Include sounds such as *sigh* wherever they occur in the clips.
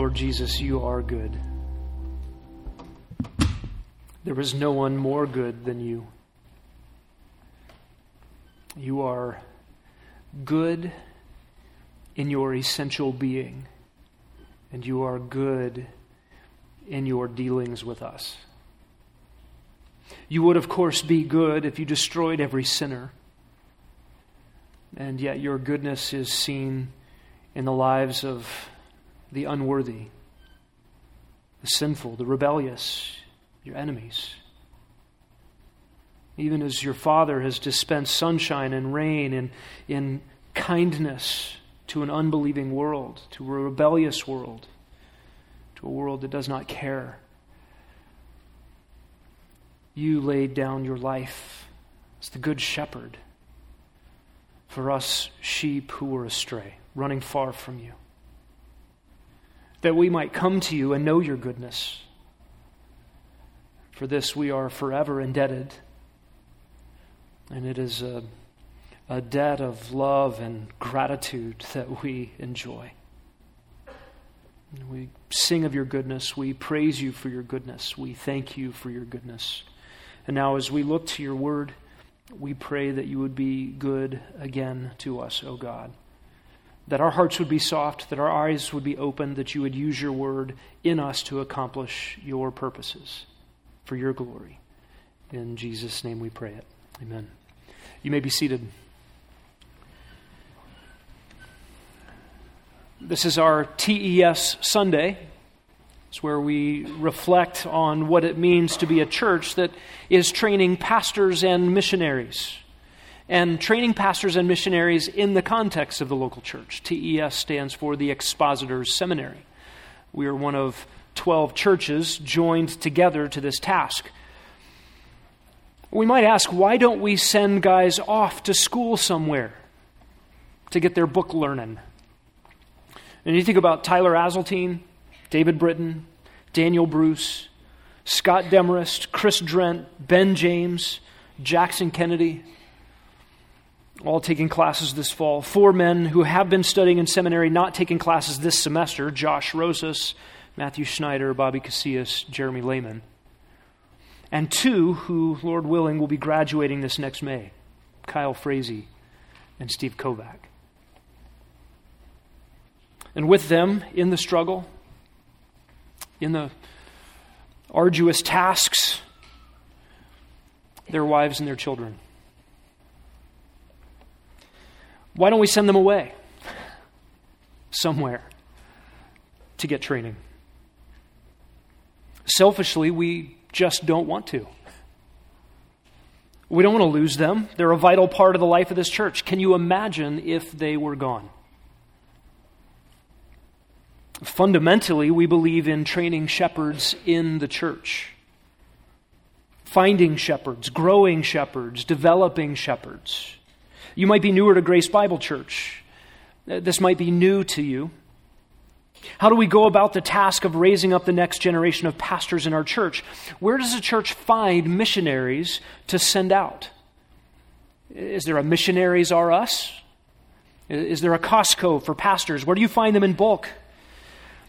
Lord Jesus, you are good. There is no one more good than you. You are good in your essential being, and you are good in your dealings with us. You would, of course, be good if you destroyed every sinner. And yet, your goodness is seen in the lives of the unworthy, the sinful, the rebellious, your enemies. Even as your Father has dispensed sunshine and rain in, in kindness to an unbelieving world, to a rebellious world, to a world that does not care. You laid down your life as the Good Shepherd for us sheep who were astray, running far from you, that we might come to you and know your goodness. For this we are forever indebted, and it is a, a debt of love and gratitude that we enjoy. We sing of your goodness. We praise you for your goodness. We thank you for your goodness. And now, as we look to your word, we pray that you would be good again to us, O God. That our hearts would be soft, that our eyes would be open, that you would use your word in us to accomplish your purposes for your glory. In Jesus' name we pray it. Amen. You may be seated. This is our TES Sunday. It's where we reflect on what it means to be a church that is training pastors and missionaries. And training pastors and missionaries in the context of the local church. TES stands for the Expositors Seminary. We are one of 12 churches joined together to this task. We might ask, why don't we send guys off to school somewhere to get their book learning? And you think about Tyler Azeltine, David Britton, Daniel Bruce, Scott Demarest, Chris Drent, Ben James, Jackson Kennedy, all taking classes this fall. Four men who have been studying in seminary, not taking classes this semester Josh Rosas, Matthew Schneider, Bobby Casillas, Jeremy Lehman. And two who, Lord willing, will be graduating this next May Kyle Frazee and Steve Kovac. And with them in the struggle, in the arduous tasks, their wives and their children. Why don't we send them away somewhere to get training? Selfishly, we just don't want to. We don't want to lose them. They're a vital part of the life of this church. Can you imagine if they were gone? Fundamentally, we believe in training shepherds in the church, finding shepherds, growing shepherds, developing shepherds. You might be newer to Grace Bible Church. Uh, this might be new to you. How do we go about the task of raising up the next generation of pastors in our church? Where does a church find missionaries to send out? Is there a missionaries are us? Is there a Costco for pastors? Where do you find them in bulk?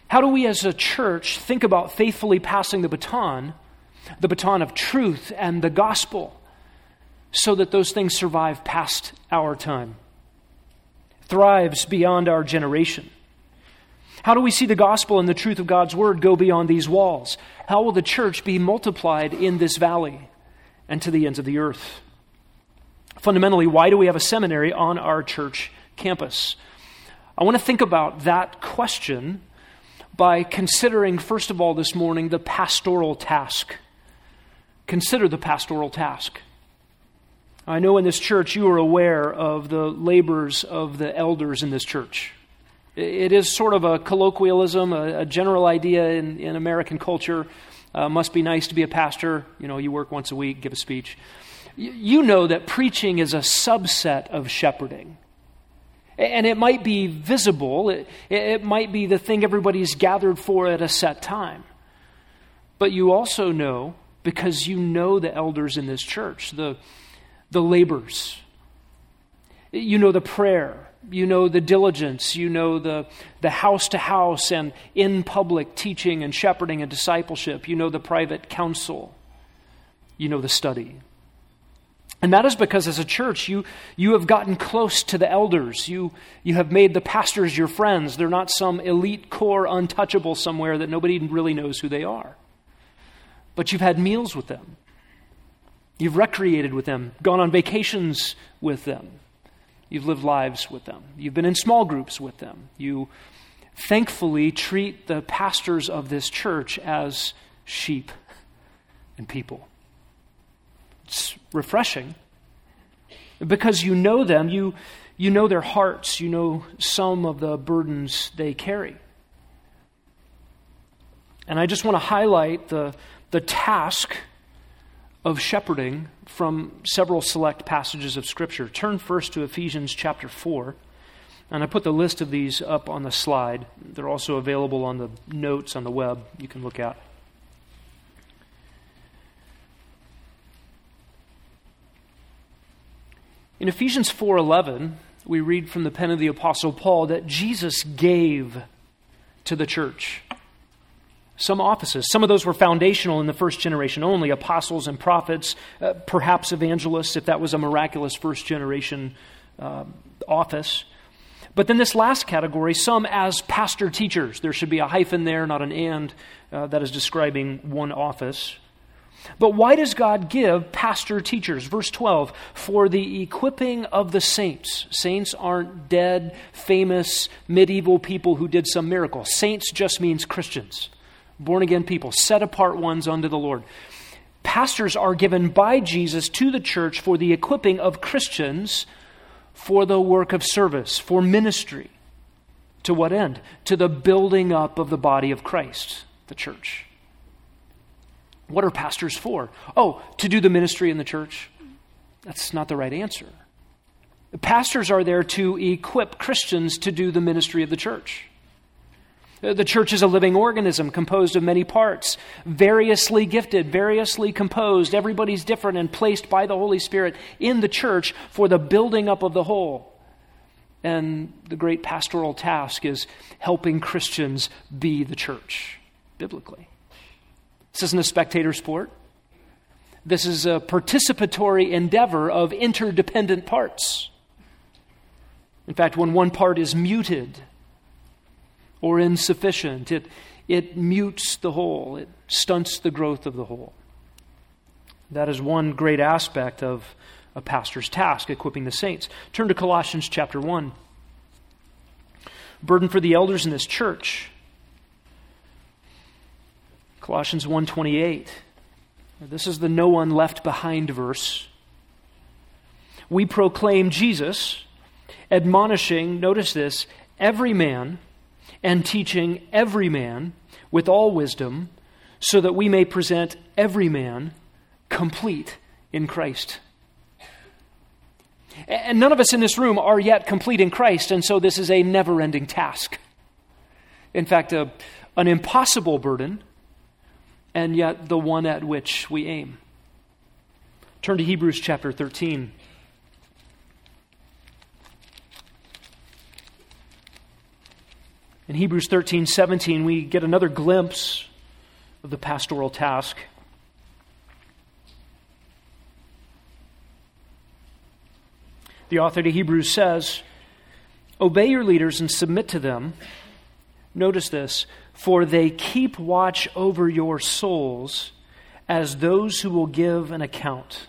How do we as a church think about faithfully passing the baton, the baton of truth and the gospel, so that those things survive past our time, thrives beyond our generation? How do we see the gospel and the truth of God's word go beyond these walls? How will the church be multiplied in this valley and to the ends of the earth? Fundamentally, why do we have a seminary on our church campus? I want to think about that question by considering, first of all, this morning, the pastoral task. Consider the pastoral task. I know in this church you are aware of the labors of the elders in this church. It is sort of a colloquialism, a, a general idea in, in American culture. Uh, must be nice to be a pastor. You know, you work once a week, give a speech. you know that preaching is a subset of shepherding. And it might be visible, it, it might be the thing everybody's gathered for at a set time. But you also know, because you know the elders in this church, the, the labors, you know the prayer, You know the diligence. You know the, the house to house and in public teaching and shepherding and discipleship. You know the private counsel. You know the study. And that is because as a church, you, you have gotten close to the elders. You, you have made the pastors your friends. They're not some elite corps untouchable somewhere that nobody really knows who they are. But you've had meals with them. You've recreated with them, gone on vacations with them. You've lived lives with them. You've been in small groups with them. You thankfully treat the pastors of this church as sheep and people. It's refreshing because you know them, you, you know their hearts, you know some of the burdens they carry. And I just want to highlight the, the task of shepherding from several select passages of Scripture. Turn first to Ephesians chapter 4. And I put the list of these up on the slide. They're also available on the notes on the web you can look at. In Ephesians 4:11, we read from the pen of the apostle Paul that Jesus gave to the church some offices. Some of those were foundational in the first generation only apostles and prophets, uh, perhaps evangelists, if that was a miraculous first generation uh, office. But then this last category, some as pastor teachers. There should be a hyphen there, not an and, uh, that is describing one office. But why does God give pastor teachers? Verse 12, for the equipping of the saints. Saints aren't dead, famous, medieval people who did some miracle. Saints just means Christians, born again people, set apart ones unto the Lord. Pastors are given by Jesus to the church for the equipping of Christians for the work of service, for ministry. To what end? To the building up of the body of Christ, the church. What are pastors for? Oh, to do the ministry in the church? That's not the right answer. Pastors are there to equip Christians to do the ministry of the church. The church is a living organism composed of many parts, variously gifted, variously composed. Everybody's different and placed by the Holy Spirit in the church for the building up of the whole. And the great pastoral task is helping Christians be the church, biblically. This isn't a spectator sport. This is a participatory endeavor of interdependent parts. In fact, when one part is muted or insufficient, it, it mutes the whole, it stunts the growth of the whole. That is one great aspect of a pastor's task, equipping the saints. Turn to Colossians chapter 1. Burden for the elders in this church Colossians 1:28. This is the no one left behind verse. We proclaim Jesus, admonishing, notice this, every man and teaching every man with all wisdom, so that we may present every man complete in Christ. And none of us in this room are yet complete in Christ, and so this is a never ending task. In fact, a, an impossible burden and yet the one at which we aim. Turn to Hebrews chapter 13. In Hebrews 13, 17, we get another glimpse of the pastoral task. The author to Hebrews says, Obey your leaders and submit to them. Notice this for they keep watch over your souls as those who will give an account.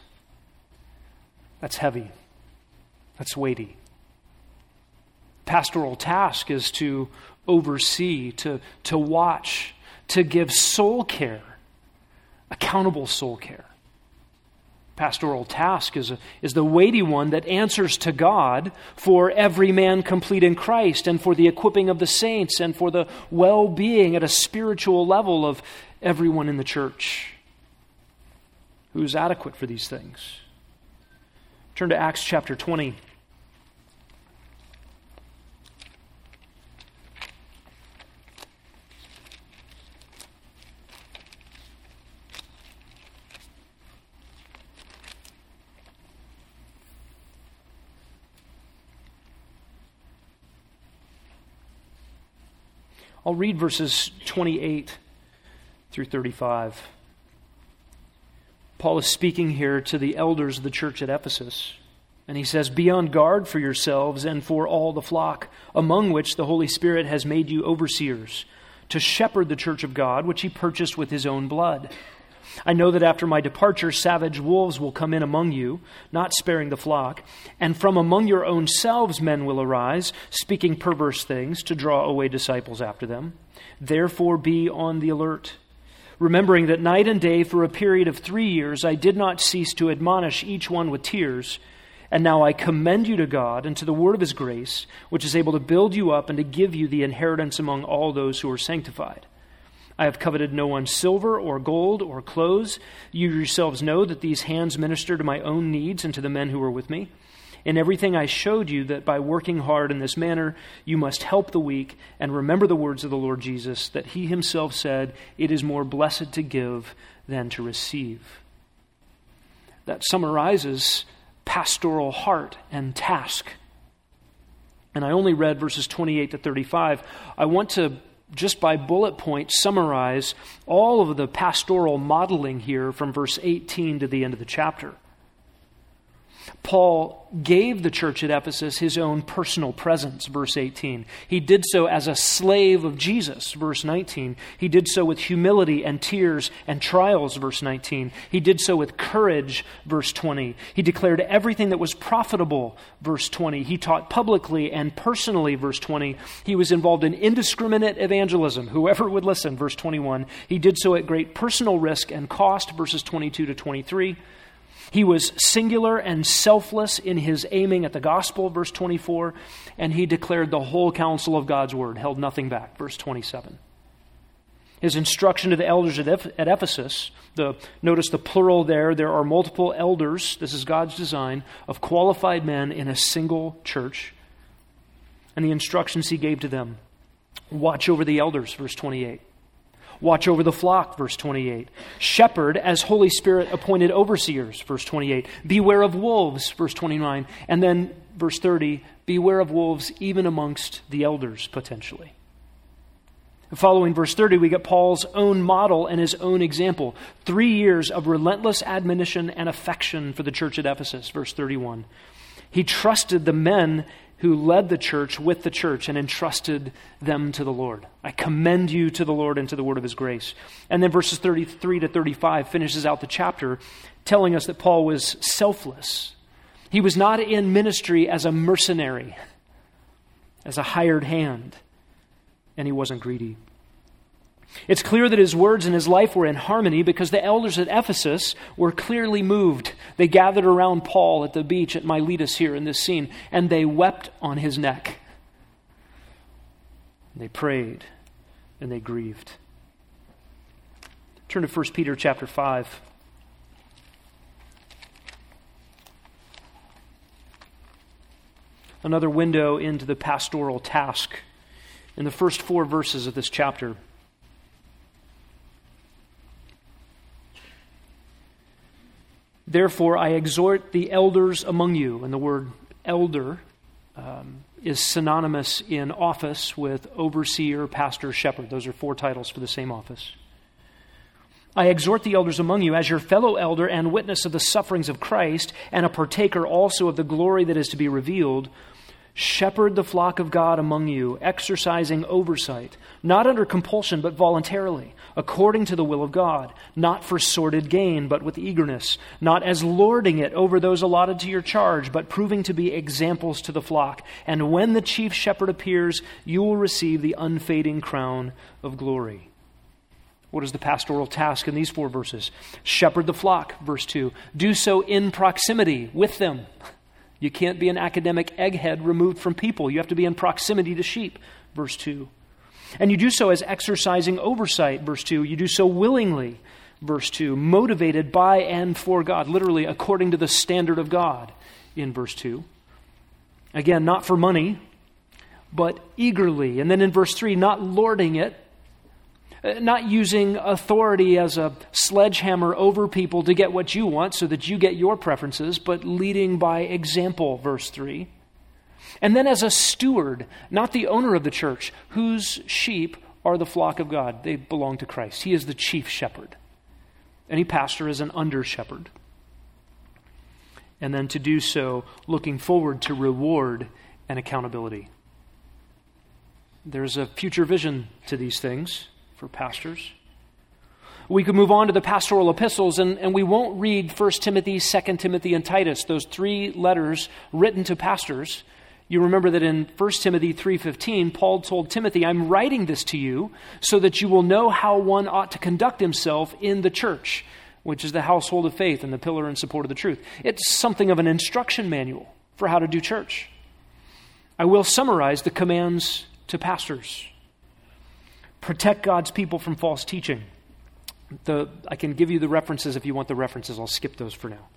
That's heavy. That's weighty. Pastoral task is to oversee, to, to watch, to give soul care, accountable soul care pastoral task is, a, is the weighty one that answers to God for every man complete in Christ and for the equipping of the saints and for the well being at a spiritual level of everyone in the church who's adequate for these things. Turn to Acts chapter 20. I'll read verses 28 through 35. Paul is speaking here to the elders of the church at Ephesus. And he says, Be on guard for yourselves and for all the flock, among which the Holy Spirit has made you overseers, to shepherd the church of God, which he purchased with his own blood. I know that after my departure, savage wolves will come in among you, not sparing the flock, and from among your own selves men will arise, speaking perverse things, to draw away disciples after them. Therefore, be on the alert. Remembering that night and day for a period of three years I did not cease to admonish each one with tears. And now I commend you to God and to the word of his grace, which is able to build you up and to give you the inheritance among all those who are sanctified. I have coveted no one's silver or gold or clothes. You yourselves know that these hands minister to my own needs and to the men who are with me. In everything I showed you that by working hard in this manner, you must help the weak and remember the words of the Lord Jesus, that he himself said, It is more blessed to give than to receive. That summarizes pastoral heart and task. And I only read verses 28 to 35. I want to just by bullet point, summarize all of the pastoral modeling here from verse 18 to the end of the chapter. Paul gave the church at Ephesus his own personal presence, verse 18. He did so as a slave of Jesus, verse 19. He did so with humility and tears and trials, verse 19. He did so with courage, verse 20. He declared everything that was profitable, verse 20. He taught publicly and personally, verse 20. He was involved in indiscriminate evangelism, whoever would listen, verse 21. He did so at great personal risk and cost, verses 22 to 23. He was singular and selfless in his aiming at the gospel, verse 24, and he declared the whole counsel of God's word, held nothing back, verse 27. His instruction to the elders at, Ephesus, the, notice the plural there, there are multiple elders, this is God's design, of qualified men in a single church. And the instructions he gave to them watch over the elders, verse 28. Watch over the flock, verse 28. Shepherd as Holy Spirit appointed overseers, verse 28. Beware of wolves, verse 29. And then, verse 30, beware of wolves even amongst the elders, potentially. Following verse 30, we get Paul's own model and his own example. Three years of relentless admonition and affection for the church at Ephesus, verse 31. He trusted the men who led the church with the church and entrusted them to the Lord. I commend you to the Lord and to the word of his grace. And then verses 33 to 35 finishes out the chapter telling us that Paul was selfless. He was not in ministry as a mercenary, as a hired hand, and he wasn't greedy. It's clear that his words and his life were in harmony because the elders at Ephesus were clearly moved. They gathered around Paul at the beach at Miletus here in this scene, and they wept on his neck. They prayed and they grieved. Turn to 1 Peter chapter 5. Another window into the pastoral task in the first four verses of this chapter. Therefore, I exhort the elders among you, and the word elder um, is synonymous in office with overseer, pastor, shepherd. Those are four titles for the same office. I exhort the elders among you as your fellow elder and witness of the sufferings of Christ, and a partaker also of the glory that is to be revealed. Shepherd the flock of God among you, exercising oversight, not under compulsion, but voluntarily, according to the will of God, not for sordid gain, but with eagerness, not as lording it over those allotted to your charge, but proving to be examples to the flock. And when the chief shepherd appears, you will receive the unfading crown of glory. What is the pastoral task in these four verses? Shepherd the flock, verse 2. Do so in proximity with them. You can't be an academic egghead removed from people. You have to be in proximity to sheep, verse 2. And you do so as exercising oversight, verse 2. You do so willingly, verse 2. Motivated by and for God, literally according to the standard of God, in verse 2. Again, not for money, but eagerly. And then in verse 3, not lording it, uh, not using authority as a sledgehammer over people to get what you want so that you get your preferences, but leading by example, verse 3. And then as a steward, not the owner of the church, whose sheep are the flock of God. They belong to Christ. He is the chief shepherd. Any pastor is an under shepherd. And then to do so, looking forward to reward and accountability. There's a future vision to these things for pastors. We could move on to the pastoral epistles, and, and we won't read 1 Timothy, 2 Timothy, and Titus, those three letters written to pastors. You remember that in 1 Timothy 3:15 Paul told Timothy, "I'm writing this to you so that you will know how one ought to conduct himself in the church, which is the household of faith and the pillar and support of the truth." It's something of an instruction manual for how to do church. I will summarize the commands to pastors. Protect God's people from false teaching. The, I can give you the references if you want the references. I'll skip those for now.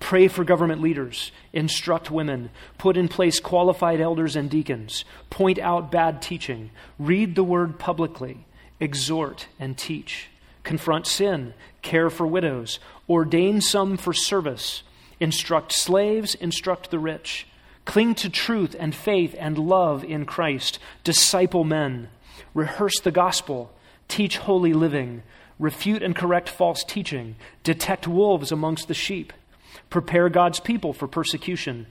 Pray for government leaders, instruct women, put in place qualified elders and deacons, point out bad teaching, read the word publicly, exhort and teach, confront sin, care for widows, ordain some for service, instruct slaves, instruct the rich, cling to truth and faith and love in Christ, disciple men, rehearse the gospel, teach holy living, refute and correct false teaching, detect wolves amongst the sheep Prepare God's people for persecution.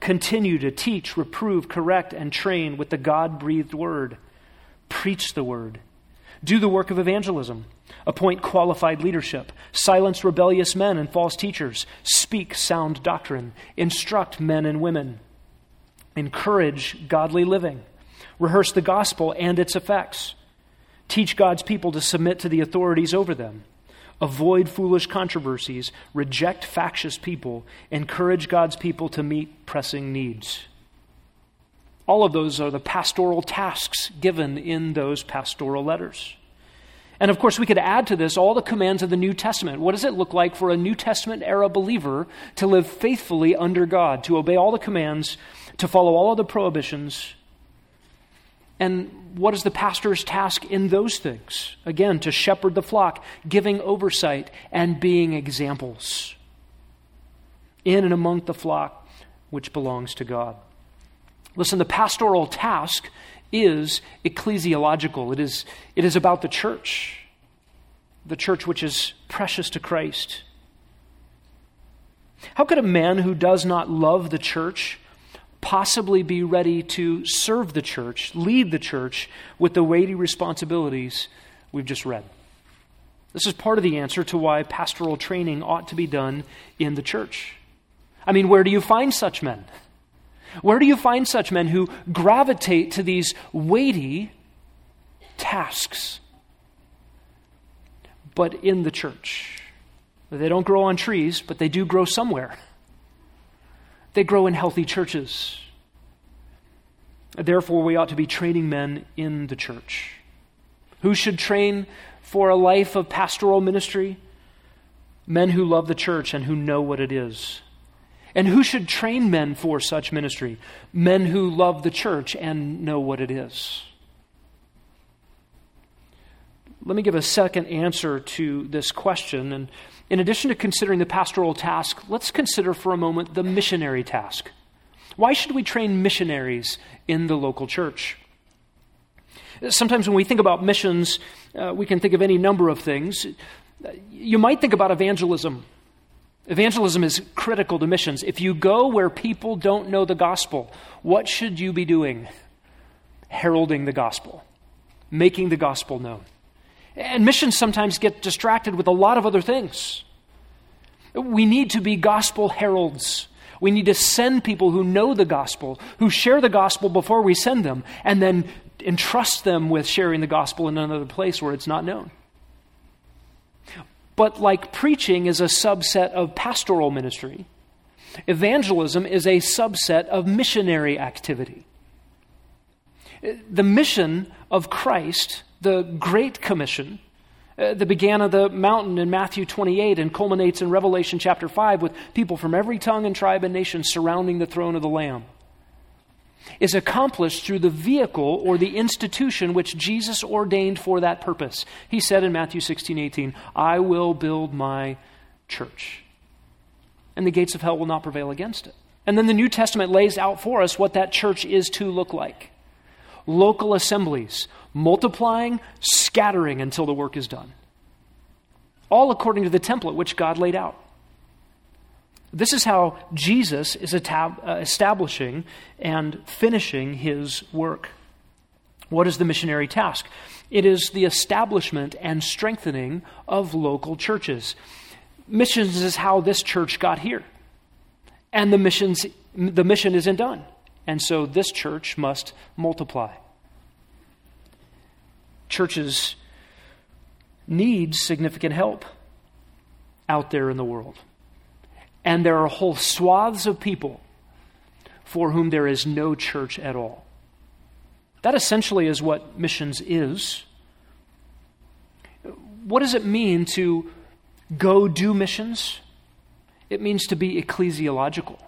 Continue to teach, reprove, correct, and train with the God breathed word. Preach the word. Do the work of evangelism. Appoint qualified leadership. Silence rebellious men and false teachers. Speak sound doctrine. Instruct men and women. Encourage godly living. Rehearse the gospel and its effects. Teach God's people to submit to the authorities over them avoid foolish controversies, reject factious people, encourage God's people to meet pressing needs. All of those are the pastoral tasks given in those pastoral letters. And of course, we could add to this all the commands of the New Testament. What does it look like for a New Testament era believer to live faithfully under God, to obey all the commands, to follow all of the prohibitions, and what is the pastor's task in those things? Again, to shepherd the flock, giving oversight, and being examples in and among the flock which belongs to God. Listen, the pastoral task is ecclesiological, it is, it is about the church, the church which is precious to Christ. How could a man who does not love the church possibly be ready to serve the church, lead the church with the weighty responsibilities we've just read? This is part of the answer to why pastoral training ought to be done in the church. I mean, where do you find such men? Where do you find such men who gravitate to these weighty tasks? But in the church. They don't grow on trees, but they do grow somewhere. They grow in healthy churches. Therefore, we ought to be training men in the church. Who should train for a life of pastoral ministry? Men who love the church and who know what it is. And who should train men for such ministry? Men who love the church and know what it is. Let me give a second answer to this question. And in addition to considering the pastoral task, let's consider for a moment the missionary task. Why should we train missionaries in the local church? Sometimes when we think about missions, uh, we can think of any number of things. You might think about evangelism. Evangelism is critical to missions. If you go where people don't know the gospel, what should you be doing? Heralding the gospel, making the gospel known. And missions sometimes get distracted with a lot of other things. We need to be gospel heralds. We need to send people who know the gospel, who share the gospel before we send them, and then entrust them with sharing the gospel in another place where it's not known. But like preaching is a subset of pastoral ministry, evangelism is a subset of missionary activity. The mission of Christ the Great Commission uh, that began on the mountain in Matthew 28 and culminates in Revelation chapter 5 with people from every tongue and tribe and nation surrounding the throne of the Lamb, is accomplished through the vehicle or the institution which Jesus ordained for that purpose. He said in Matthew 16 18, I will build my church, and the gates of hell will not prevail against it. And then the New Testament lays out for us what that church is to look like. Local assemblies, multiplying, scattering until the work is done. All according to the template which God laid out. This is how Jesus is uh, establishing and finishing his work. What is the missionary task? It is the establishment and strengthening of local churches. Missions is how this church got here. And the, missions, the mission isn't done. And so this church must multiply. Churches need significant help out there in the world. And there are whole swaths of people for whom there is no church at all. That essentially is what missions is. What does it mean to go do missions? It means to be ecclesiological.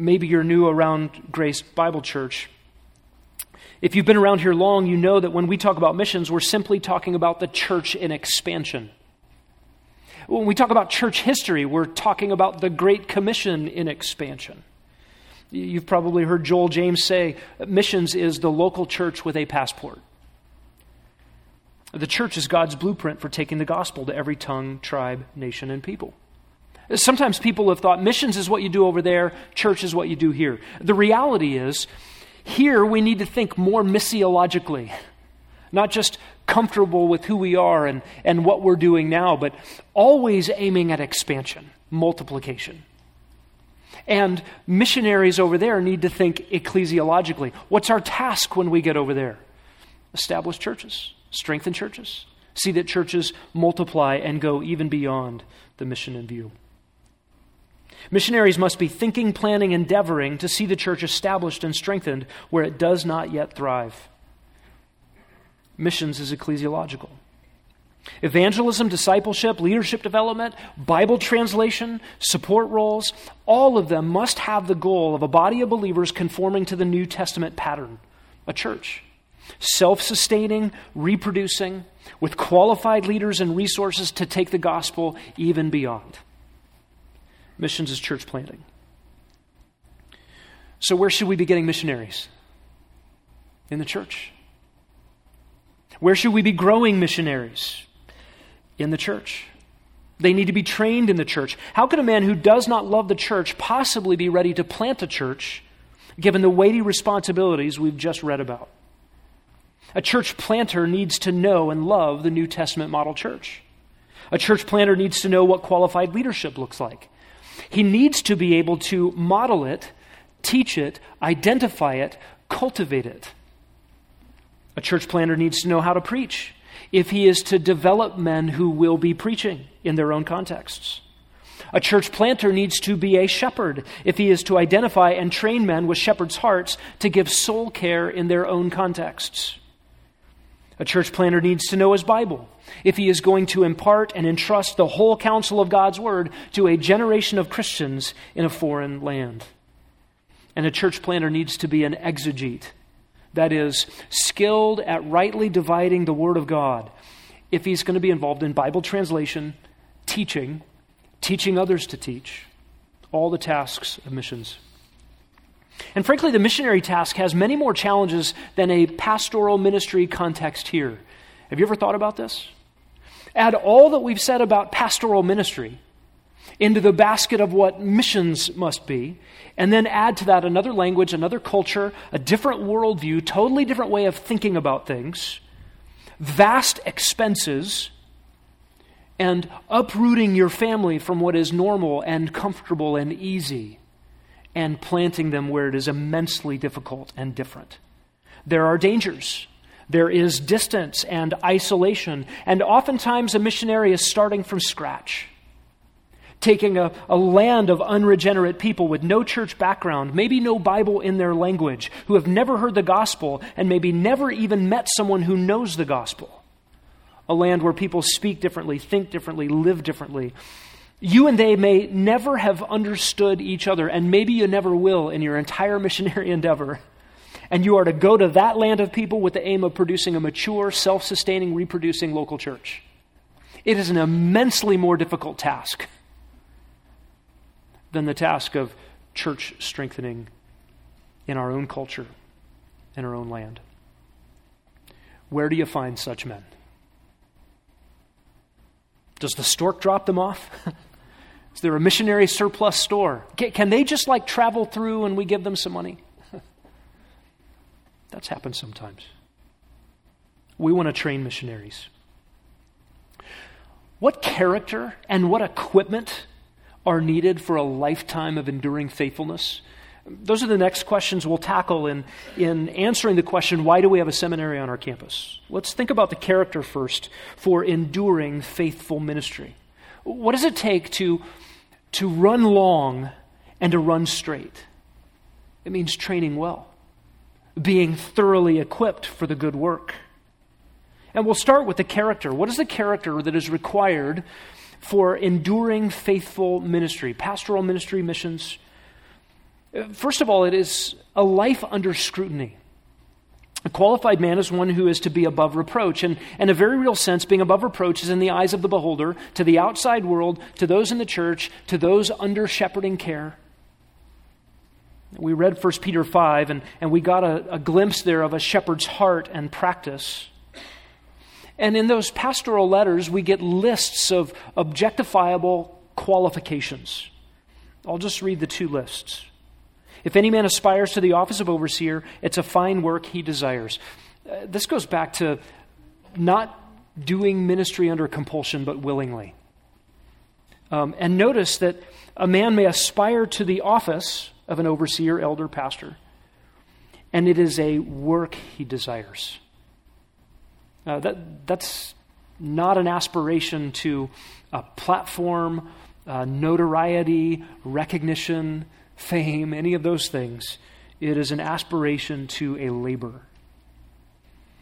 Maybe you're new around Grace Bible Church. If you've been around here long, you know that when we talk about missions, we're simply talking about the church in expansion. When we talk about church history, we're talking about the Great Commission in expansion. You've probably heard Joel James say missions is the local church with a passport. The church is God's blueprint for taking the gospel to every tongue, tribe, nation, and people. Sometimes people have thought missions is what you do over there, church is what you do here. The reality is, here we need to think more missiologically, not just comfortable with who we are and, and what we're doing now, but always aiming at expansion, multiplication. And missionaries over there need to think ecclesiologically. What's our task when we get over there? Establish churches, strengthen churches, see that churches multiply and go even beyond the mission in view. Missionaries must be thinking, planning, endeavoring to see the church established and strengthened where it does not yet thrive. Missions is ecclesiological. Evangelism, discipleship, leadership development, Bible translation, support roles, all of them must have the goal of a body of believers conforming to the New Testament pattern a church. Self sustaining, reproducing, with qualified leaders and resources to take the gospel even beyond. Missions is church planting. So, where should we be getting missionaries? In the church. Where should we be growing missionaries? in the church. They need to be trained in the church. How can a man who does not love the church possibly be ready to plant a church given the weighty responsibilities we've just read about? A church planter needs to know and love the New Testament model church. A church planter needs to know what qualified leadership looks like. He needs to be able to model it, teach it, identify it, cultivate it. A church planter needs to know how to preach if he is to develop men who will be preaching in their own contexts. A church planter needs to be a shepherd if he is to identify and train men with shepherds' hearts to give soul care in their own contexts. A church planter needs to know his Bible if he is going to impart and entrust the whole counsel of God's Word to a generation of Christians in a foreign land. And a church planter needs to be an exegete that is, skilled at rightly dividing the Word of God, if he's going to be involved in Bible translation, teaching, teaching others to teach, all the tasks of missions. And frankly, the missionary task has many more challenges than a pastoral ministry context here. Have you ever thought about this? Add all that we've said about pastoral ministry into the basket of what missions must be, and then add to that another language, another culture, a different worldview, totally different way of thinking about things, vast expenses, and uprooting your family from what is normal and comfortable and easy, and planting them where it is immensely difficult and different. There are dangers. There is distance and isolation, and oftentimes a missionary is starting from scratch taking a, a land of unregenerate people with no church background, maybe no Bible in their language, who have never heard the gospel, and maybe never even met someone who knows the gospel. A land where people speak differently, think differently, live differently. You and they may never have understood each other, and maybe you never will in your entire missionary *laughs* endeavor. And you are to go to that land of people with the aim of producing a mature, self sustaining, reproducing local church. It is an immensely more difficult task than the task of church strengthening in our own culture. in our own land. Where do you find such men? Does the stork drop them off? *laughs* Is there a missionary surplus store? Can they just like travel through and we give them some money? That's happened sometimes. We want to train missionaries. What character and what equipment are needed for a lifetime of enduring faithfulness? Those are the next questions we'll tackle in, in answering the question why do we have a seminary on our campus? Let's think about the character first for enduring faithful ministry. What does it take to, to run long and to run straight? It means training well, being thoroughly equipped for the good work. And we'll start with the character. What is the character that is required for enduring faithful ministry, pastoral ministry, missions? First of all, it is a life under scrutiny. A qualified man is one who is to be above reproach. And in a very real sense, being above reproach is in the eyes of the beholder, to the outside world, to those in the church, to those under shepherding care. We read 1 Peter 5, and, and we got a, a glimpse there of a shepherd's heart and practice. And in those pastoral letters, we get lists of objectifiable qualifications. I'll just read the two lists. If any man aspires to the office of overseer, it's a fine work he desires. Uh, this goes back to not doing ministry under compulsion, but willingly. Um, and notice that a man may aspire to the office of an overseer, elder, pastor, and it is a work he desires. Uh, that, that's not an aspiration to a platform, uh, notoriety, recognition, fame, any of those things. It is an aspiration to a labor.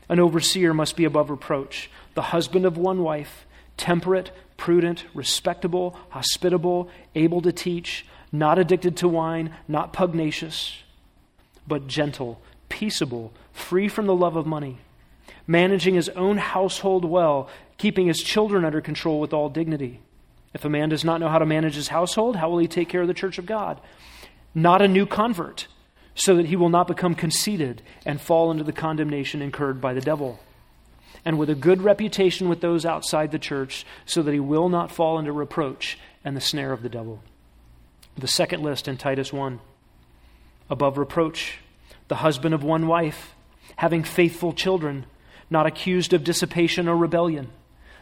An overseer must be above reproach, the husband of one wife, temperate, prudent, respectable, hospitable, able to teach, not addicted to wine, not pugnacious, but gentle, peaceable, free from the love of money, managing his own household well, keeping his children under control with all dignity. If a man does not know how to manage his household, how will he take care of the church of God? not a new convert, so that he will not become conceited and fall into the condemnation incurred by the devil. And with a good reputation with those outside the church, so that he will not fall into reproach and the snare of the devil. The second list in Titus 1 above reproach, the husband of one wife, having faithful children, not accused of dissipation or rebellion.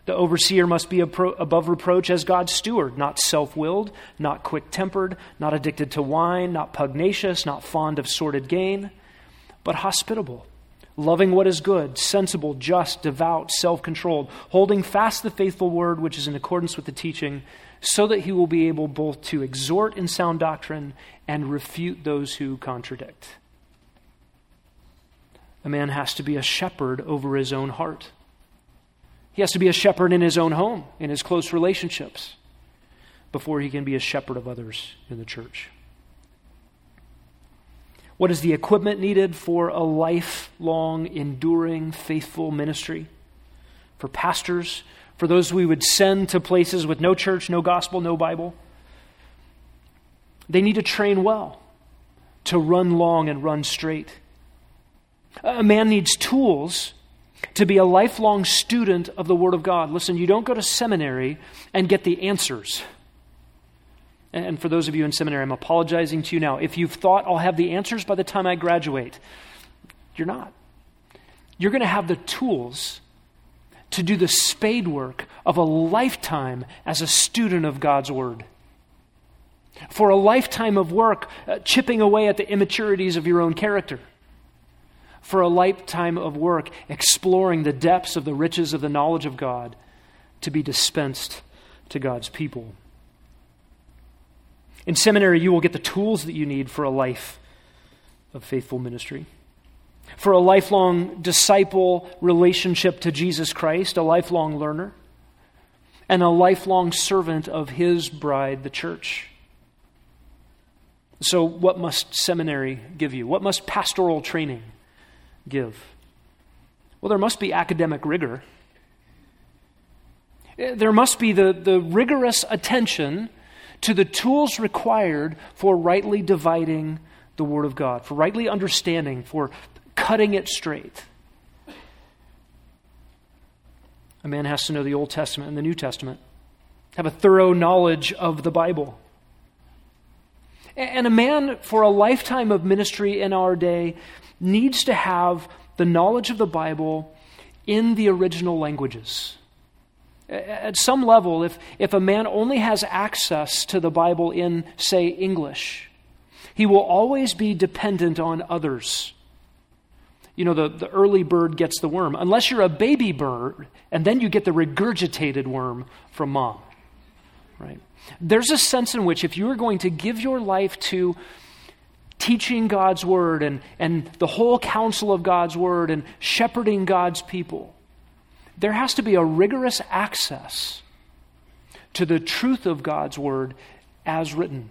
The overseer must be above reproach as God's steward, not self willed, not quick tempered, not addicted to wine, not pugnacious, not fond of sordid gain, but hospitable, loving what is good, sensible, just, devout, self controlled, holding fast the faithful word which is in accordance with the teaching, so that he will be able both to exhort in sound doctrine and refute those who contradict. A man has to be a shepherd over his own heart. He has to be a shepherd in his own home, in his close relationships, before he can be a shepherd of others in the church. What is the equipment needed for a lifelong, enduring, faithful ministry? For pastors, for those we would send to places with no church, no gospel, no Bible? They need to train well, to run long and run straight. A man needs tools to be a lifelong student of the Word of God. Listen, you don't go to seminary and get the answers. And for those of you in seminary, I'm apologizing to you now. If you've thought I'll have the answers by the time I graduate, you're not. You're going to have the tools to do the spade work of a lifetime as a student of God's Word. For a lifetime of work, uh, chipping away at the immaturities of your own character for a lifetime of work exploring the depths of the riches of the knowledge of God to be dispensed to God's people. In seminary, you will get the tools that you need for a life of faithful ministry. For a lifelong disciple relationship to Jesus Christ, a lifelong learner, and a lifelong servant of his bride, the church. So, what must seminary give you? What must pastoral training give? Well, there must be academic rigor. Eh, there must be the, the rigorous attention to the tools required for rightly dividing the Word of God, for rightly understanding, for cutting it straight. A man has to know the Old Testament and the New Testament, have a thorough knowledge of the Bible. And a man, for a lifetime of ministry in our day, needs to have the knowledge of the Bible in the original languages. At some level, if, if a man only has access to the Bible in, say, English, he will always be dependent on others. You know, the, the early bird gets the worm, unless you're a baby bird, and then you get the regurgitated worm from mom. Right? There's a sense in which if you are going to give your life to teaching God's word and, and the whole counsel of God's word and shepherding God's people, there has to be a rigorous access to the truth of God's word as written.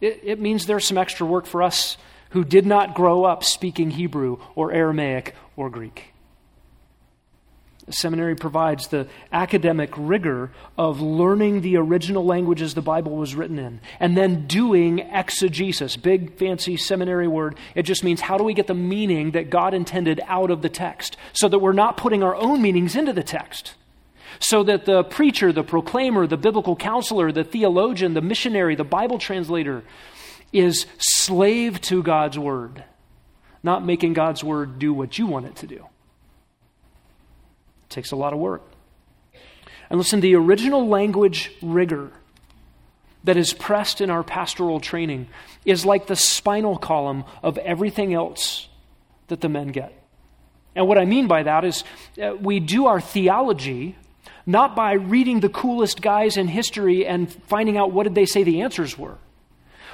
It, it means there's some extra work for us who did not grow up speaking Hebrew or Aramaic or Greek. The seminary provides the academic rigor of learning the original languages the Bible was written in and then doing exegesis. Big, fancy seminary word. It just means how do we get the meaning that God intended out of the text so that we're not putting our own meanings into the text. So that the preacher, the proclaimer, the biblical counselor, the theologian, the missionary, the Bible translator is slave to God's word, not making God's word do what you want it to do. It takes a lot of work. And listen, the original language rigor that is pressed in our pastoral training is like the spinal column of everything else that the men get. And what I mean by that is uh, we do our theology not by reading the coolest guys in history and finding out what did they say the answers were.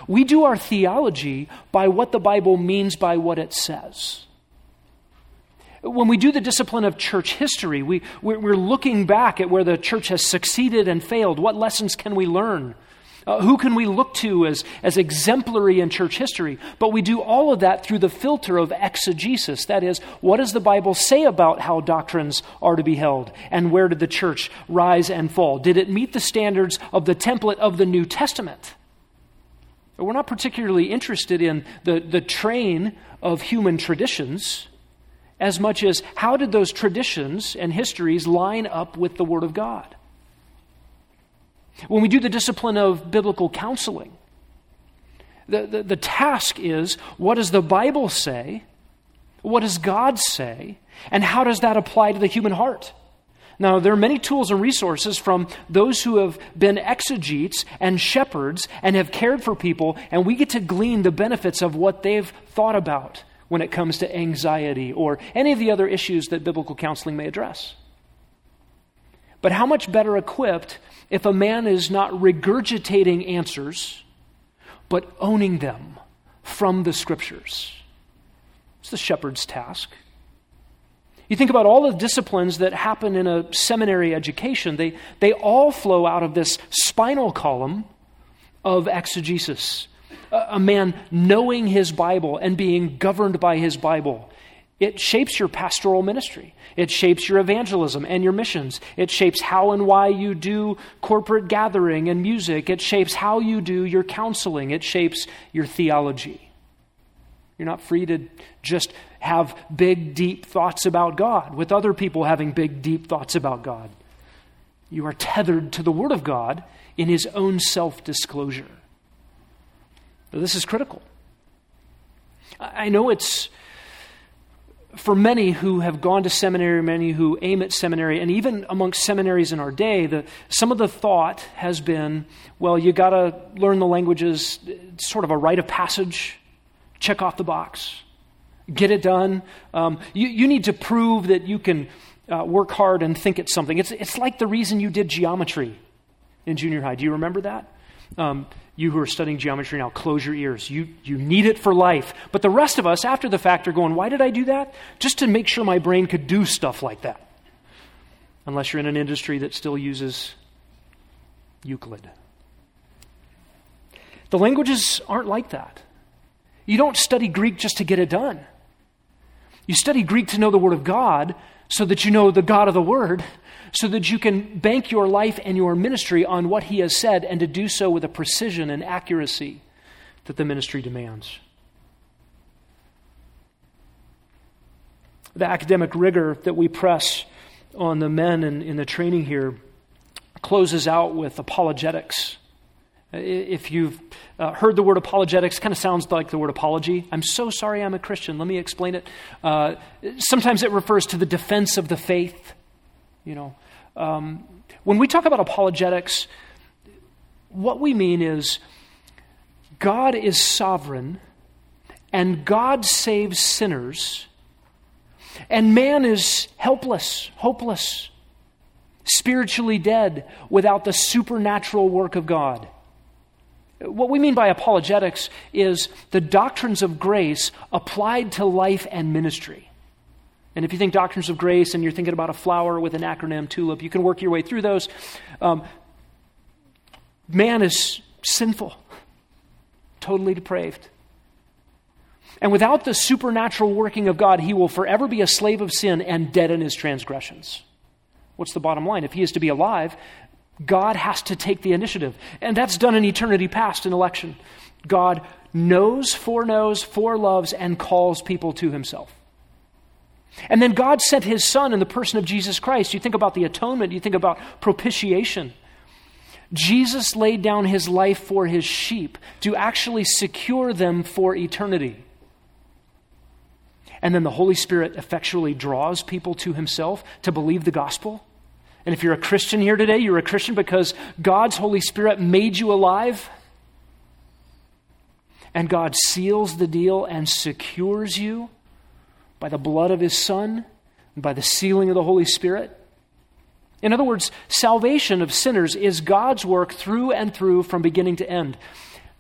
We do our theology by what the Bible means by what it says. When we do the discipline of church history, we, we're looking back at where the church has succeeded and failed. What lessons can we learn? Uh, who can we look to as, as exemplary in church history? But we do all of that through the filter of exegesis. That is, what does the Bible say about how doctrines are to be held? And where did the church rise and fall? Did it meet the standards of the template of the New Testament? We're not particularly interested in the, the train of human traditions as much as how did those traditions and histories line up with the Word of God? When we do the discipline of biblical counseling, the, the, the, task is what does the Bible say? What does God say? And how does that apply to the human heart? Now, there are many tools and resources from those who have been exegetes and shepherds and have cared for people, and we get to glean the benefits of what they've thought about when it comes to anxiety or any of the other issues that biblical counseling may address. But how much better equipped if a man is not regurgitating answers, but owning them from the scriptures? It's the shepherd's task. You think about all the disciplines that happen in a seminary education, they, they all flow out of this spinal column of exegesis a man knowing his Bible and being governed by his Bible. It shapes your pastoral ministry. It shapes your evangelism and your missions. It shapes how and why you do corporate gathering and music. It shapes how you do your counseling. It shapes your theology. You're not free to just have big, deep thoughts about God with other people having big, deep thoughts about God. You are tethered to the Word of God in His own self disclosure. This is critical. I know it's for many who have gone to seminary, many who aim at seminary, and even amongst seminaries in our day, the, some of the thought has been well, you got to learn the languages, it's sort of a rite of passage, check off the box, get it done. Um, you, you, need to prove that you can uh, work hard and think it's something. It's, it's like the reason you did geometry in junior high. Do you remember that? Um, you who are studying geometry now, close your ears. You, you need it for life. But the rest of us, after the fact, are going, why did I do that? Just to make sure my brain could do stuff like that. Unless you're in an industry that still uses Euclid. The languages aren't like that. You don't study Greek just to get it done. You study Greek to know the Word of God so that you know the God of the Word so that you can bank your life and your ministry on what He has said and to do so with a precision and accuracy that the ministry demands. The academic rigor that we press on the men in, in the training here closes out with apologetics. If you've uh, heard the word apologetics, kind of sounds like the word apology. I'm so sorry I'm a Christian. Let me explain it. Uh, sometimes it refers to the defense of the faith. You know, um, when we talk about apologetics, what we mean is God is sovereign and God saves sinners, and man is helpless, hopeless, spiritually dead without the supernatural work of God. What we mean by apologetics is the doctrines of grace applied to life and ministry. And if you think doctrines of grace and you're thinking about a flower with an acronym, TULIP, you can work your way through those. Um, man is sinful, totally depraved. And without the supernatural working of God, he will forever be a slave of sin and dead in his transgressions. What's the bottom line? If he is to be alive, God has to take the initiative. And that's done in eternity past in election. God knows, foreknows, foreloves, and calls people to himself. And then God sent his son in the person of Jesus Christ. You think about the atonement, you think about propitiation. Jesus laid down his life for his sheep to actually secure them for eternity. And then the Holy Spirit effectually draws people to himself to believe the gospel. And if you're a Christian here today, you're a Christian because God's Holy Spirit made you alive. And God seals the deal and secures you by the blood of His Son and by the sealing of the Holy Spirit. In other words, salvation of sinners is God's work through and through from beginning to end.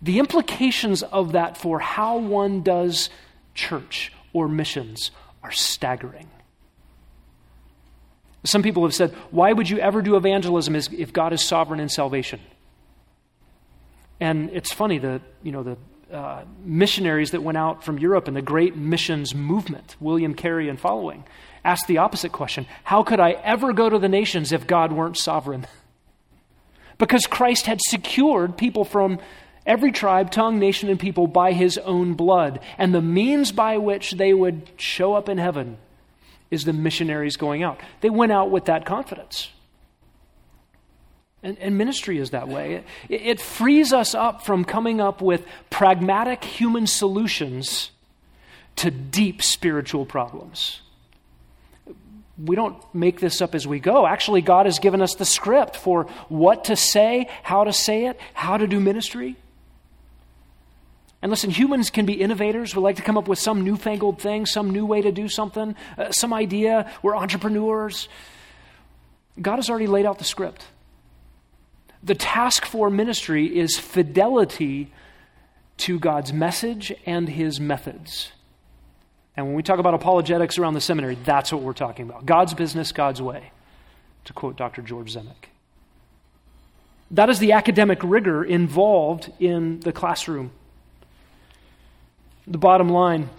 The implications of that for how one does church or missions are staggering. Some people have said, why would you ever do evangelism if God is sovereign in salvation? And it's funny, the, you know, the uh, missionaries that went out from Europe in the great missions movement, William Carey and following, asked the opposite question How could I ever go to the nations if God weren't sovereign? *laughs* Because Christ had secured people from every tribe, tongue, nation, and people by his own blood. And the means by which they would show up in heaven is the missionaries going out. They went out with that confidence. And, and ministry is that way. It, it frees us up from coming up with pragmatic human solutions to deep spiritual problems. We don't make this up as we go. Actually, God has given us the script for what to say, how to say it, how to do ministry. And listen, humans can be innovators. We like to come up with some newfangled thing, some new way to do something, uh, some idea. We're entrepreneurs. God has already laid out the script. The task for ministry is fidelity to God's message and his methods. And when we talk about apologetics around the seminary, that's what we're talking about God's business, God's way, to quote Dr. George Zemek. That is the academic rigor involved in the classroom. The bottom line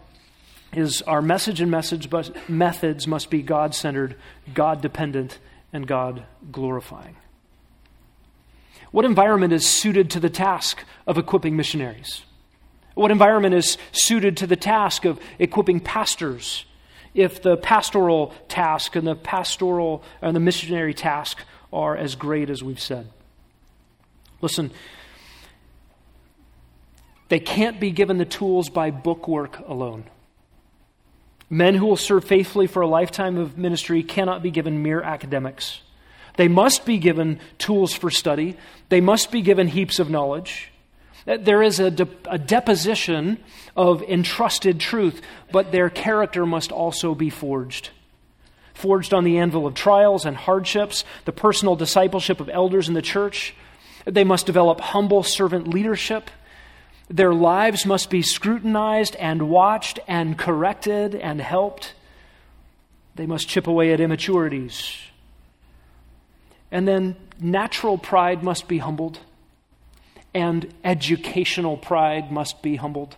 is our message and message methods must be God centered, God dependent, and God glorifying. What environment is suited to the task of equipping missionaries? What environment is suited to the task of equipping pastors? If the pastoral task and the pastoral and the missionary task are as great as we've said. Listen, they can't be given the tools by bookwork alone. Men who will serve faithfully for a lifetime of ministry cannot be given mere academics. They must be given tools for study. They must be given heaps of knowledge. There is a, de- a, deposition of entrusted truth, but their character must also be forged. Forged on the anvil of trials and hardships, the personal discipleship of elders in the church. They must develop humble servant leadership. Their lives must be scrutinized and watched and corrected and helped. They must chip away at immaturities. And then natural pride must be humbled, and educational pride must be humbled.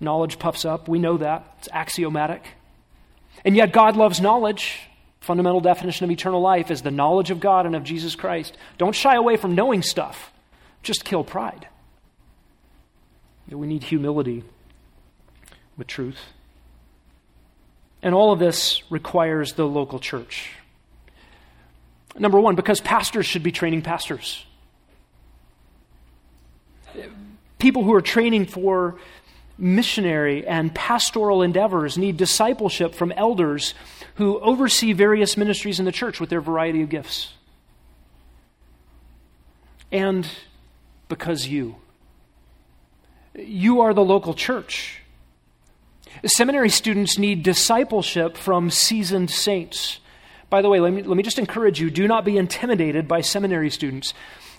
Knowledge puffs up. We know that. It's axiomatic. And yet, God loves knowledge. Fundamental definition of eternal life is the knowledge of God and of Jesus Christ. Don't shy away from knowing stuff just kill pride. We need humility with truth. And all of this requires the local church. Number one, because pastors should be training pastors. People who are training for missionary and pastoral endeavors need discipleship from elders who oversee various ministries in the church with their variety of gifts. And because you, you are the local church. Seminary students need discipleship from seasoned saints. By the way, let me, let me just encourage you do not be intimidated by seminary students.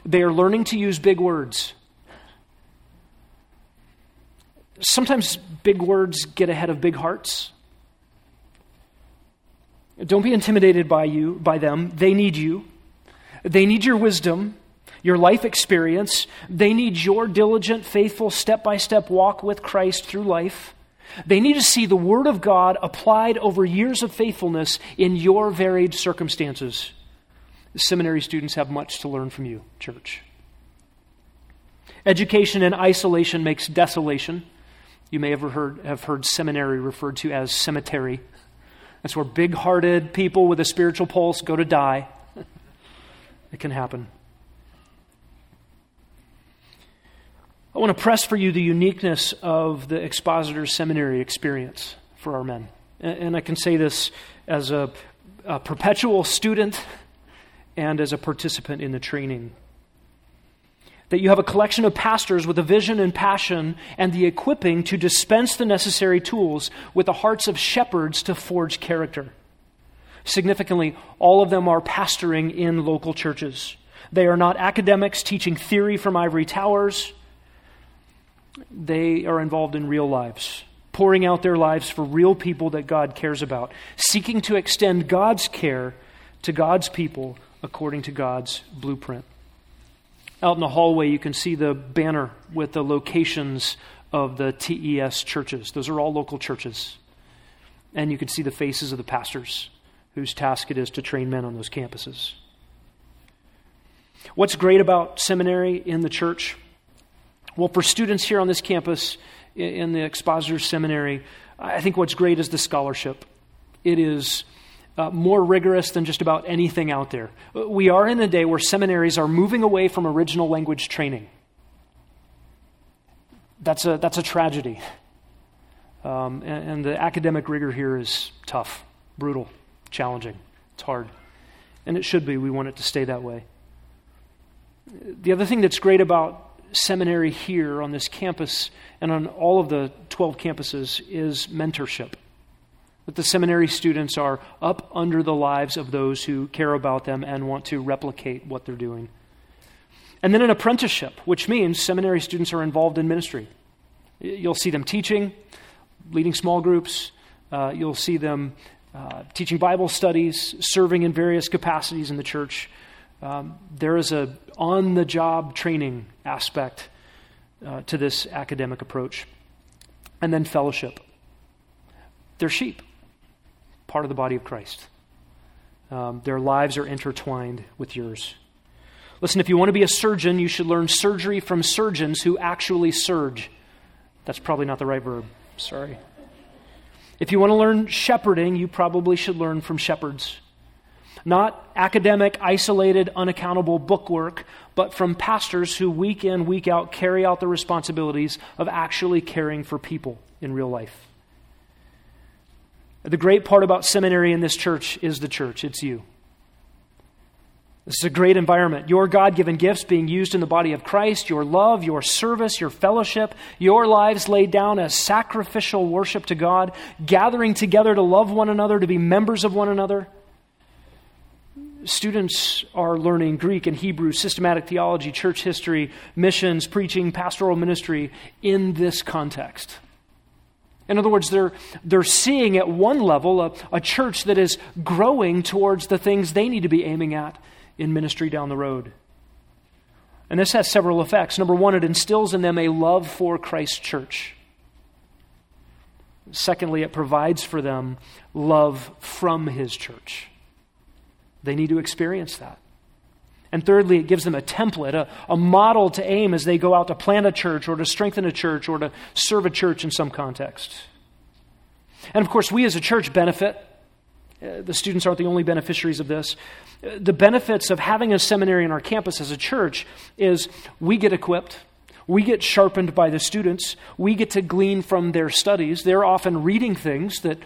They are learning to use big words. Sometimes big words get ahead of big hearts. Don't be intimidated by you, by them. They need you. They need your wisdom, your life experience. They need your diligent, faithful, step by step walk with Christ through life. They need to see the Word of God applied over years of faithfulness in your varied circumstances. Seminary students have much to learn from you, church. Education in isolation makes desolation. You may have heard, have heard seminary referred to as cemetery. That's where big hearted people with a spiritual pulse go to die. *laughs* it can happen. I want to press for you the uniqueness of the expositor seminary experience for our men. And I can say this as a, a perpetual student and as a participant in the training that you have a collection of pastors with a vision and passion and the equipping to dispense the necessary tools with the hearts of shepherds to forge character. Significantly, all of them are pastoring in local churches. They are not academics teaching theory from ivory towers. They are involved in real lives, pouring out their lives for real people that God cares about, seeking to extend God's care to God's people according to God's blueprint. Out in the hallway, you can see the banner with the locations of the TES churches. Those are all local churches. And you can see the faces of the pastors whose task it is to train men on those campuses. What's great about seminary in the church? Well, for students here on this campus in the Expositor Seminary, I think what's great is the scholarship. It is uh, more rigorous than just about anything out there. We are in a day where seminaries are moving away from original language training. That's a, that's a tragedy. Um, and, and the academic rigor here is tough, brutal, challenging. It's hard. And it should be. We want it to stay that way. The other thing that's great about seminary here on this campus and on all of the 12 campuses is mentorship that the seminary students are up under the lives of those who care about them and want to replicate what they're doing. And then an apprenticeship, which means seminary students are involved in ministry. You'll see them teaching, leading small groups, uh, you'll see them uh, teaching Bible studies, serving in various capacities in the church. Um, there is a on the job training aspect uh, to this academic approach. And then fellowship. They're sheep part of the body of Christ. Um, their lives are intertwined with yours. Listen, if you want to be a surgeon, you should learn surgery from surgeons who actually surge. That's probably not the right verb. Sorry. If you want to learn shepherding, you probably should learn from shepherds. Not academic, isolated, unaccountable bookwork, but from pastors who week in, week out carry out the responsibilities of actually caring for people in real life. The great part about seminary in this church is the church, it's you. This is a great environment. Your God given gifts being used in the body of Christ, your love, your service, your fellowship, your lives laid down as sacrificial worship to God, gathering together to love one another, to be members of one another. Students are learning Greek and Hebrew, systematic theology, church history, missions, preaching, pastoral ministry in this context. In other words, they're, they're seeing at one level a, a church that is growing towards the things they need to be aiming at in ministry down the road. And this has several effects. Number one, it instills in them a love for Christ's church. Secondly, it provides for them love from his church. They need to experience that. And thirdly, it gives them a template, a, a model to aim as they go out to plant a church or to strengthen a church or to serve a church in some context. And of course, we as a church benefit. Uh, the students aren't the only beneficiaries of this. Uh, the benefits of having a seminary on our campus as a church is we get equipped. We get sharpened by the students. We get to glean from their studies. They're often reading things that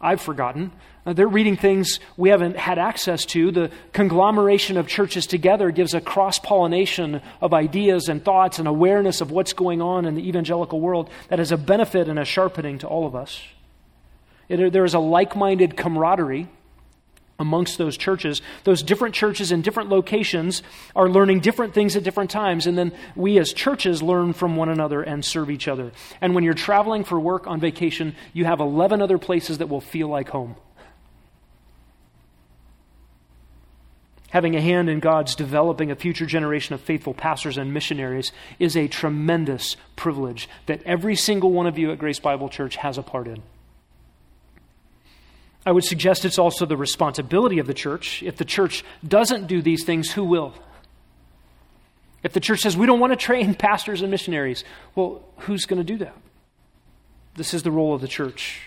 I've forgotten. Uh, they're reading things we haven't had access to. The conglomeration of churches together gives a cross pollination of ideas and thoughts and awareness of what's going on in the evangelical world that is a benefit and a sharpening to all of us. It, there is a like minded camaraderie amongst those churches. Those different churches in different locations are learning different things at different times, and then we as churches learn from one another and serve each other. And when you're traveling for work on vacation, you have 11 other places that will feel like home. having a hand in God's developing a future generation of faithful pastors and missionaries is a tremendous privilege that every single one of you at Grace Bible Church has a part in. I would suggest it's also the responsibility of the church. If the church doesn't do these things, who will? If the church says, we don't want to train *laughs* pastors and missionaries, well, who's going to do that? This is the role of the church.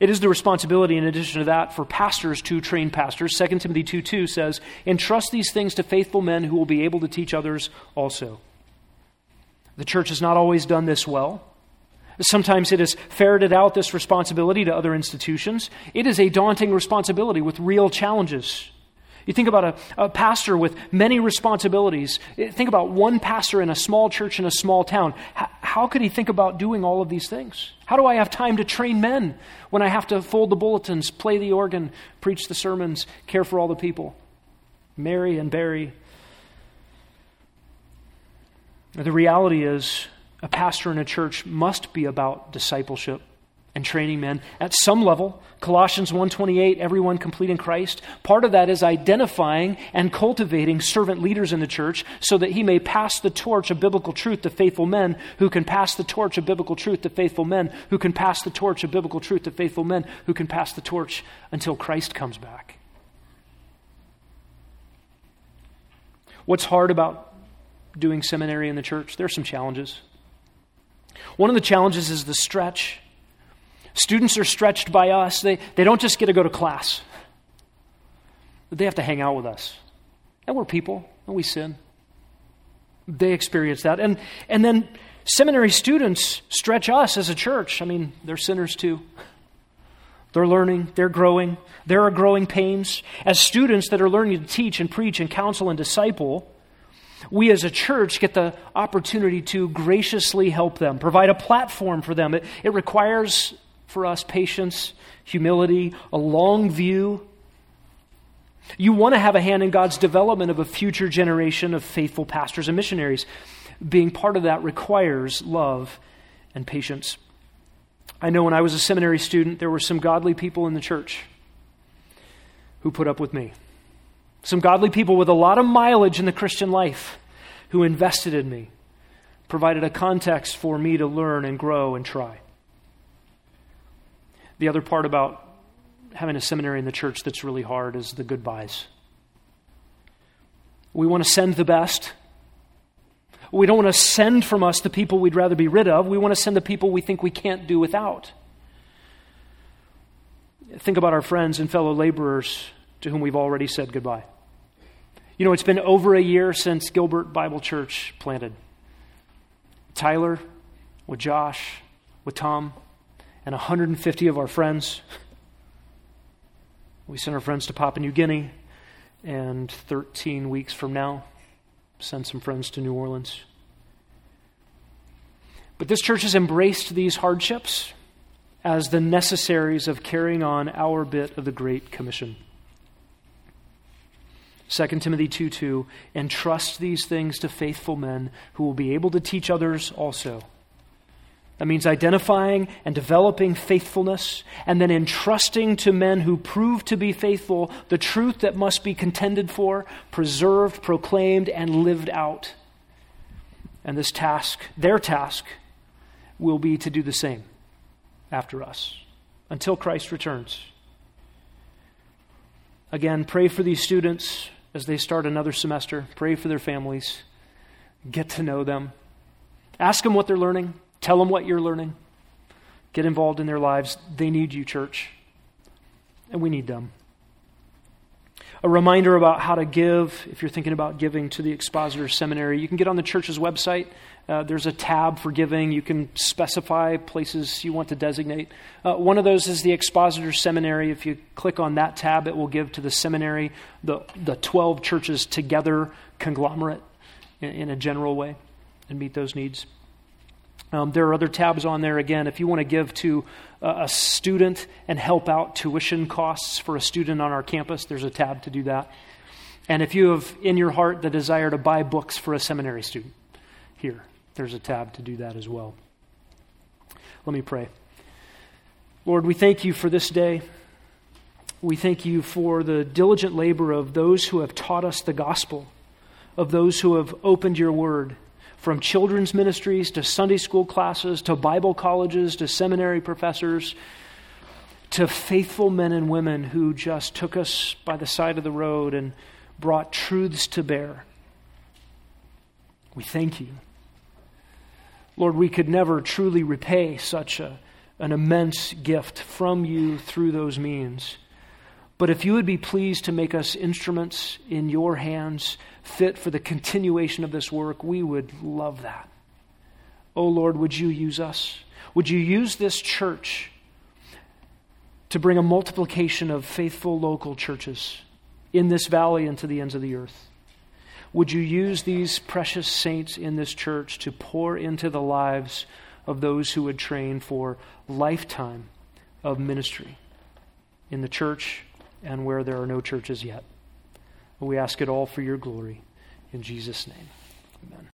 It is the responsibility, in addition to that, for pastors to train pastors. 2 Timothy 2 2 says, Entrust these things to faithful men who will be able to teach others also. The church has not always done this well. Sometimes it has ferreted out this responsibility to other institutions. It is a daunting responsibility with real challenges. You think about a, a, pastor with many responsibilities. Eh, think about one pastor in a small church in a small town. How, how could he think about doing all of these things? How do I have time to train men when I have to fold the bulletins, play the organ, preach the sermons, care for all the people? Marry and bury. The reality is, a pastor in a church must be about discipleship and training men at some level. Colossians 1.28 everyone complete in christ. Part of that is identifying and cultivating servant leaders in the church so that he may pass the torch of biblical truth to faithful men who can pass the torch of biblical truth to faithful men who can pass the torch of biblical truth to faithful men who can pass the torch until christ comes back. What's hard about doing seminary in the church? There are some challenges one of the challenges is the stretch Students are stretched by us. They, they don't just get to go to class, they have to hang out with us. And we're people, and we sin. They experience that. And, and then seminary students stretch us as a church. I mean, they're sinners too. They're learning, they're growing, there are growing pains. As students that are learning to teach and preach and counsel and disciple, we as a church get the opportunity to graciously help them, provide a platform for them. It, it requires for us patience, humility, a long view. You want to have a hand in God's development of a future generation of faithful pastors and missionaries. Being part of that requires love and patience. I know when I was a seminary student, there were some godly people in the church who put up with me. Some godly people with a lot of mileage in the Christian life who invested in me, provided a context for me to learn and grow and try. The other part about having a seminary in the church that's really hard is the goodbyes. We want to send the best. We don't want to send from us the people we'd rather be rid of. We want to send the people we think we can't do without. Think about our friends and fellow laborers to whom we've already said goodbye. You know, it's been over a year since Gilbert Bible Church planted. Tyler, with Josh, with Tom, and 150 of our friends. We sent our friends to Papua New Guinea, and 13 weeks from now, send some friends to New Orleans. But this church has embraced these hardships as the necessaries of carrying on our bit of the Great Commission. 2 Timothy 2 2, entrust these things to faithful men who will be able to teach others also. That means identifying and developing faithfulness and then entrusting to men who prove to be faithful the truth that must be contended for, preserved, proclaimed, and lived out. And this task, their task, will be to do the same after us until Christ returns. Again, pray for these students as they start another semester. Pray for their families. Get to know them. Ask them what they're learning. Tell them what you're learning. Get involved in their lives. They need you, church. And we need them. A reminder about how to give, if you're thinking about giving to the Expositor Seminary, you can get on the church's website. Uh, there's a tab for giving. You can specify places you want to designate. Uh, one of those is the Expositor Seminary. If you click on that tab, it will give to the seminary the, the 12 churches together conglomerate in, in a general way and meet those needs. Um, there are other tabs on there again. If you want to give to a student and help out tuition costs for a student on our campus, there's a tab to do that. And if you have in your heart the desire to buy books for a seminary student, here, there's a tab to do that as well. Let me pray. Lord, we thank you for this day. We thank you for the diligent labor of those who have taught us the gospel, of those who have opened your word from children's ministries to Sunday school classes to Bible colleges to seminary professors to faithful men and women who just took us by the side of the road and brought truths to bear. We thank you. Lord, we could never truly repay such a, an immense gift from you through those means. But if you would be pleased to make us instruments in your hands, fit for the continuation of this work, we would love that. Oh Lord, would you use us? Would you use this church to bring a multiplication of faithful local churches in this valley and to the ends of the earth? Would you use these precious saints in this church to pour into the lives of those who would train for lifetime of ministry in the church and where there are no churches yet. We ask it all for your glory. In Jesus' name, amen.